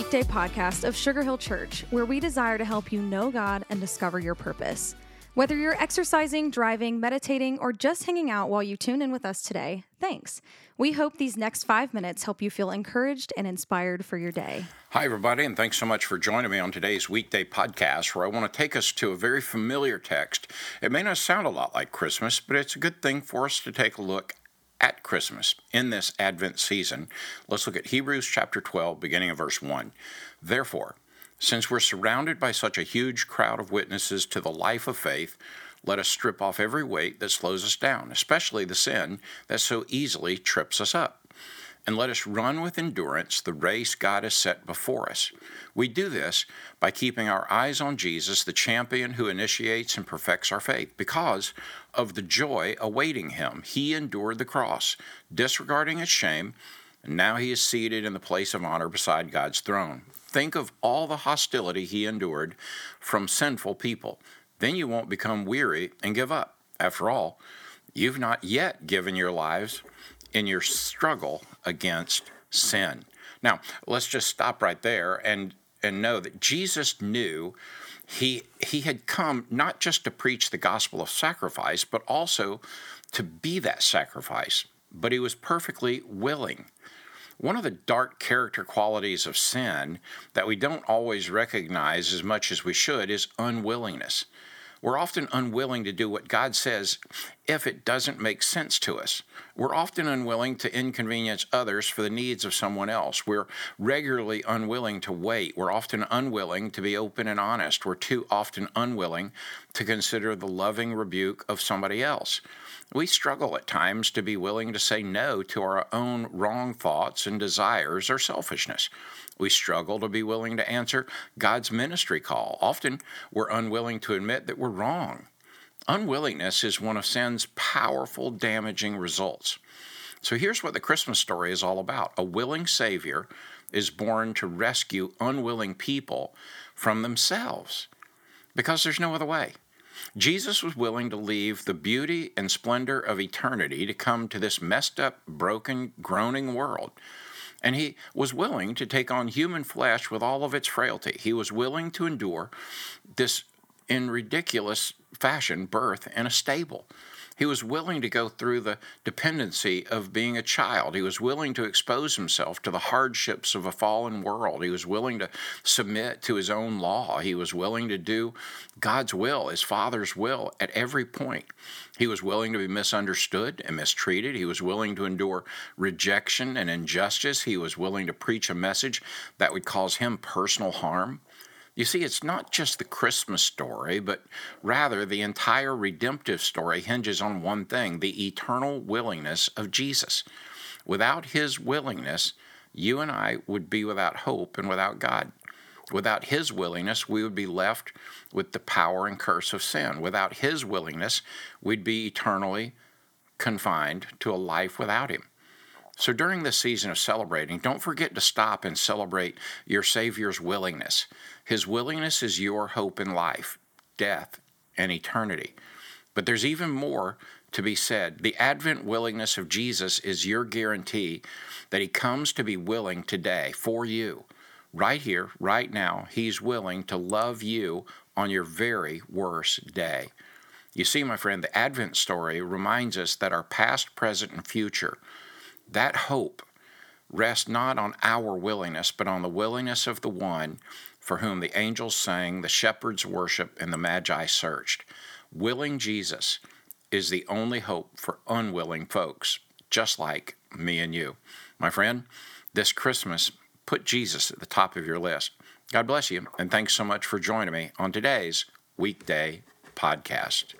weekday podcast of Sugar Hill Church, where we desire to help you know God and discover your purpose. Whether you're exercising, driving, meditating, or just hanging out while you tune in with us today, thanks. We hope these next five minutes help you feel encouraged and inspired for your day. Hi, everybody, and thanks so much for joining me on today's weekday podcast where I want to take us to a very familiar text. It may not sound a lot like Christmas, but it's a good thing for us to take a look at Christmas in this Advent season. Let's look at Hebrews chapter 12, beginning of verse 1. Therefore, since we're surrounded by such a huge crowd of witnesses to the life of faith, let us strip off every weight that slows us down, especially the sin that so easily trips us up. And let us run with endurance the race God has set before us. We do this by keeping our eyes on Jesus, the champion who initiates and perfects our faith. Because of the joy awaiting him, he endured the cross, disregarding its shame, and now he is seated in the place of honor beside God's throne. Think of all the hostility he endured from sinful people. Then you won't become weary and give up. After all, you've not yet given your lives in your struggle against sin. Now, let's just stop right there and and know that Jesus knew he he had come not just to preach the gospel of sacrifice, but also to be that sacrifice. But he was perfectly willing one of the dark character qualities of sin that we don't always recognize as much as we should is unwillingness. We're often unwilling to do what God says if it doesn't make sense to us. We're often unwilling to inconvenience others for the needs of someone else. We're regularly unwilling to wait. We're often unwilling to be open and honest. We're too often unwilling to consider the loving rebuke of somebody else. We struggle at times to be willing to say no to our own wrong thoughts and desires or selfishness. We struggle to be willing to answer God's ministry call. Often we're unwilling to admit that we're wrong. Unwillingness is one of sin's powerful damaging results. So here's what the Christmas story is all about a willing Savior is born to rescue unwilling people from themselves because there's no other way. Jesus was willing to leave the beauty and splendor of eternity to come to this messed up, broken, groaning world. And he was willing to take on human flesh with all of its frailty. He was willing to endure this, in ridiculous fashion, birth in a stable. He was willing to go through the dependency of being a child. He was willing to expose himself to the hardships of a fallen world. He was willing to submit to his own law. He was willing to do God's will, his Father's will, at every point. He was willing to be misunderstood and mistreated. He was willing to endure rejection and injustice. He was willing to preach a message that would cause him personal harm. You see, it's not just the Christmas story, but rather the entire redemptive story hinges on one thing the eternal willingness of Jesus. Without his willingness, you and I would be without hope and without God. Without his willingness, we would be left with the power and curse of sin. Without his willingness, we'd be eternally confined to a life without him. So during this season of celebrating, don't forget to stop and celebrate your Savior's willingness. His willingness is your hope in life, death, and eternity. But there's even more to be said. The Advent willingness of Jesus is your guarantee that He comes to be willing today for you. Right here, right now, He's willing to love you on your very worst day. You see, my friend, the Advent story reminds us that our past, present, and future that hope rests not on our willingness, but on the willingness of the one for whom the angels sang, the shepherds worshiped, and the magi searched. Willing Jesus is the only hope for unwilling folks, just like me and you. My friend, this Christmas, put Jesus at the top of your list. God bless you, and thanks so much for joining me on today's weekday podcast.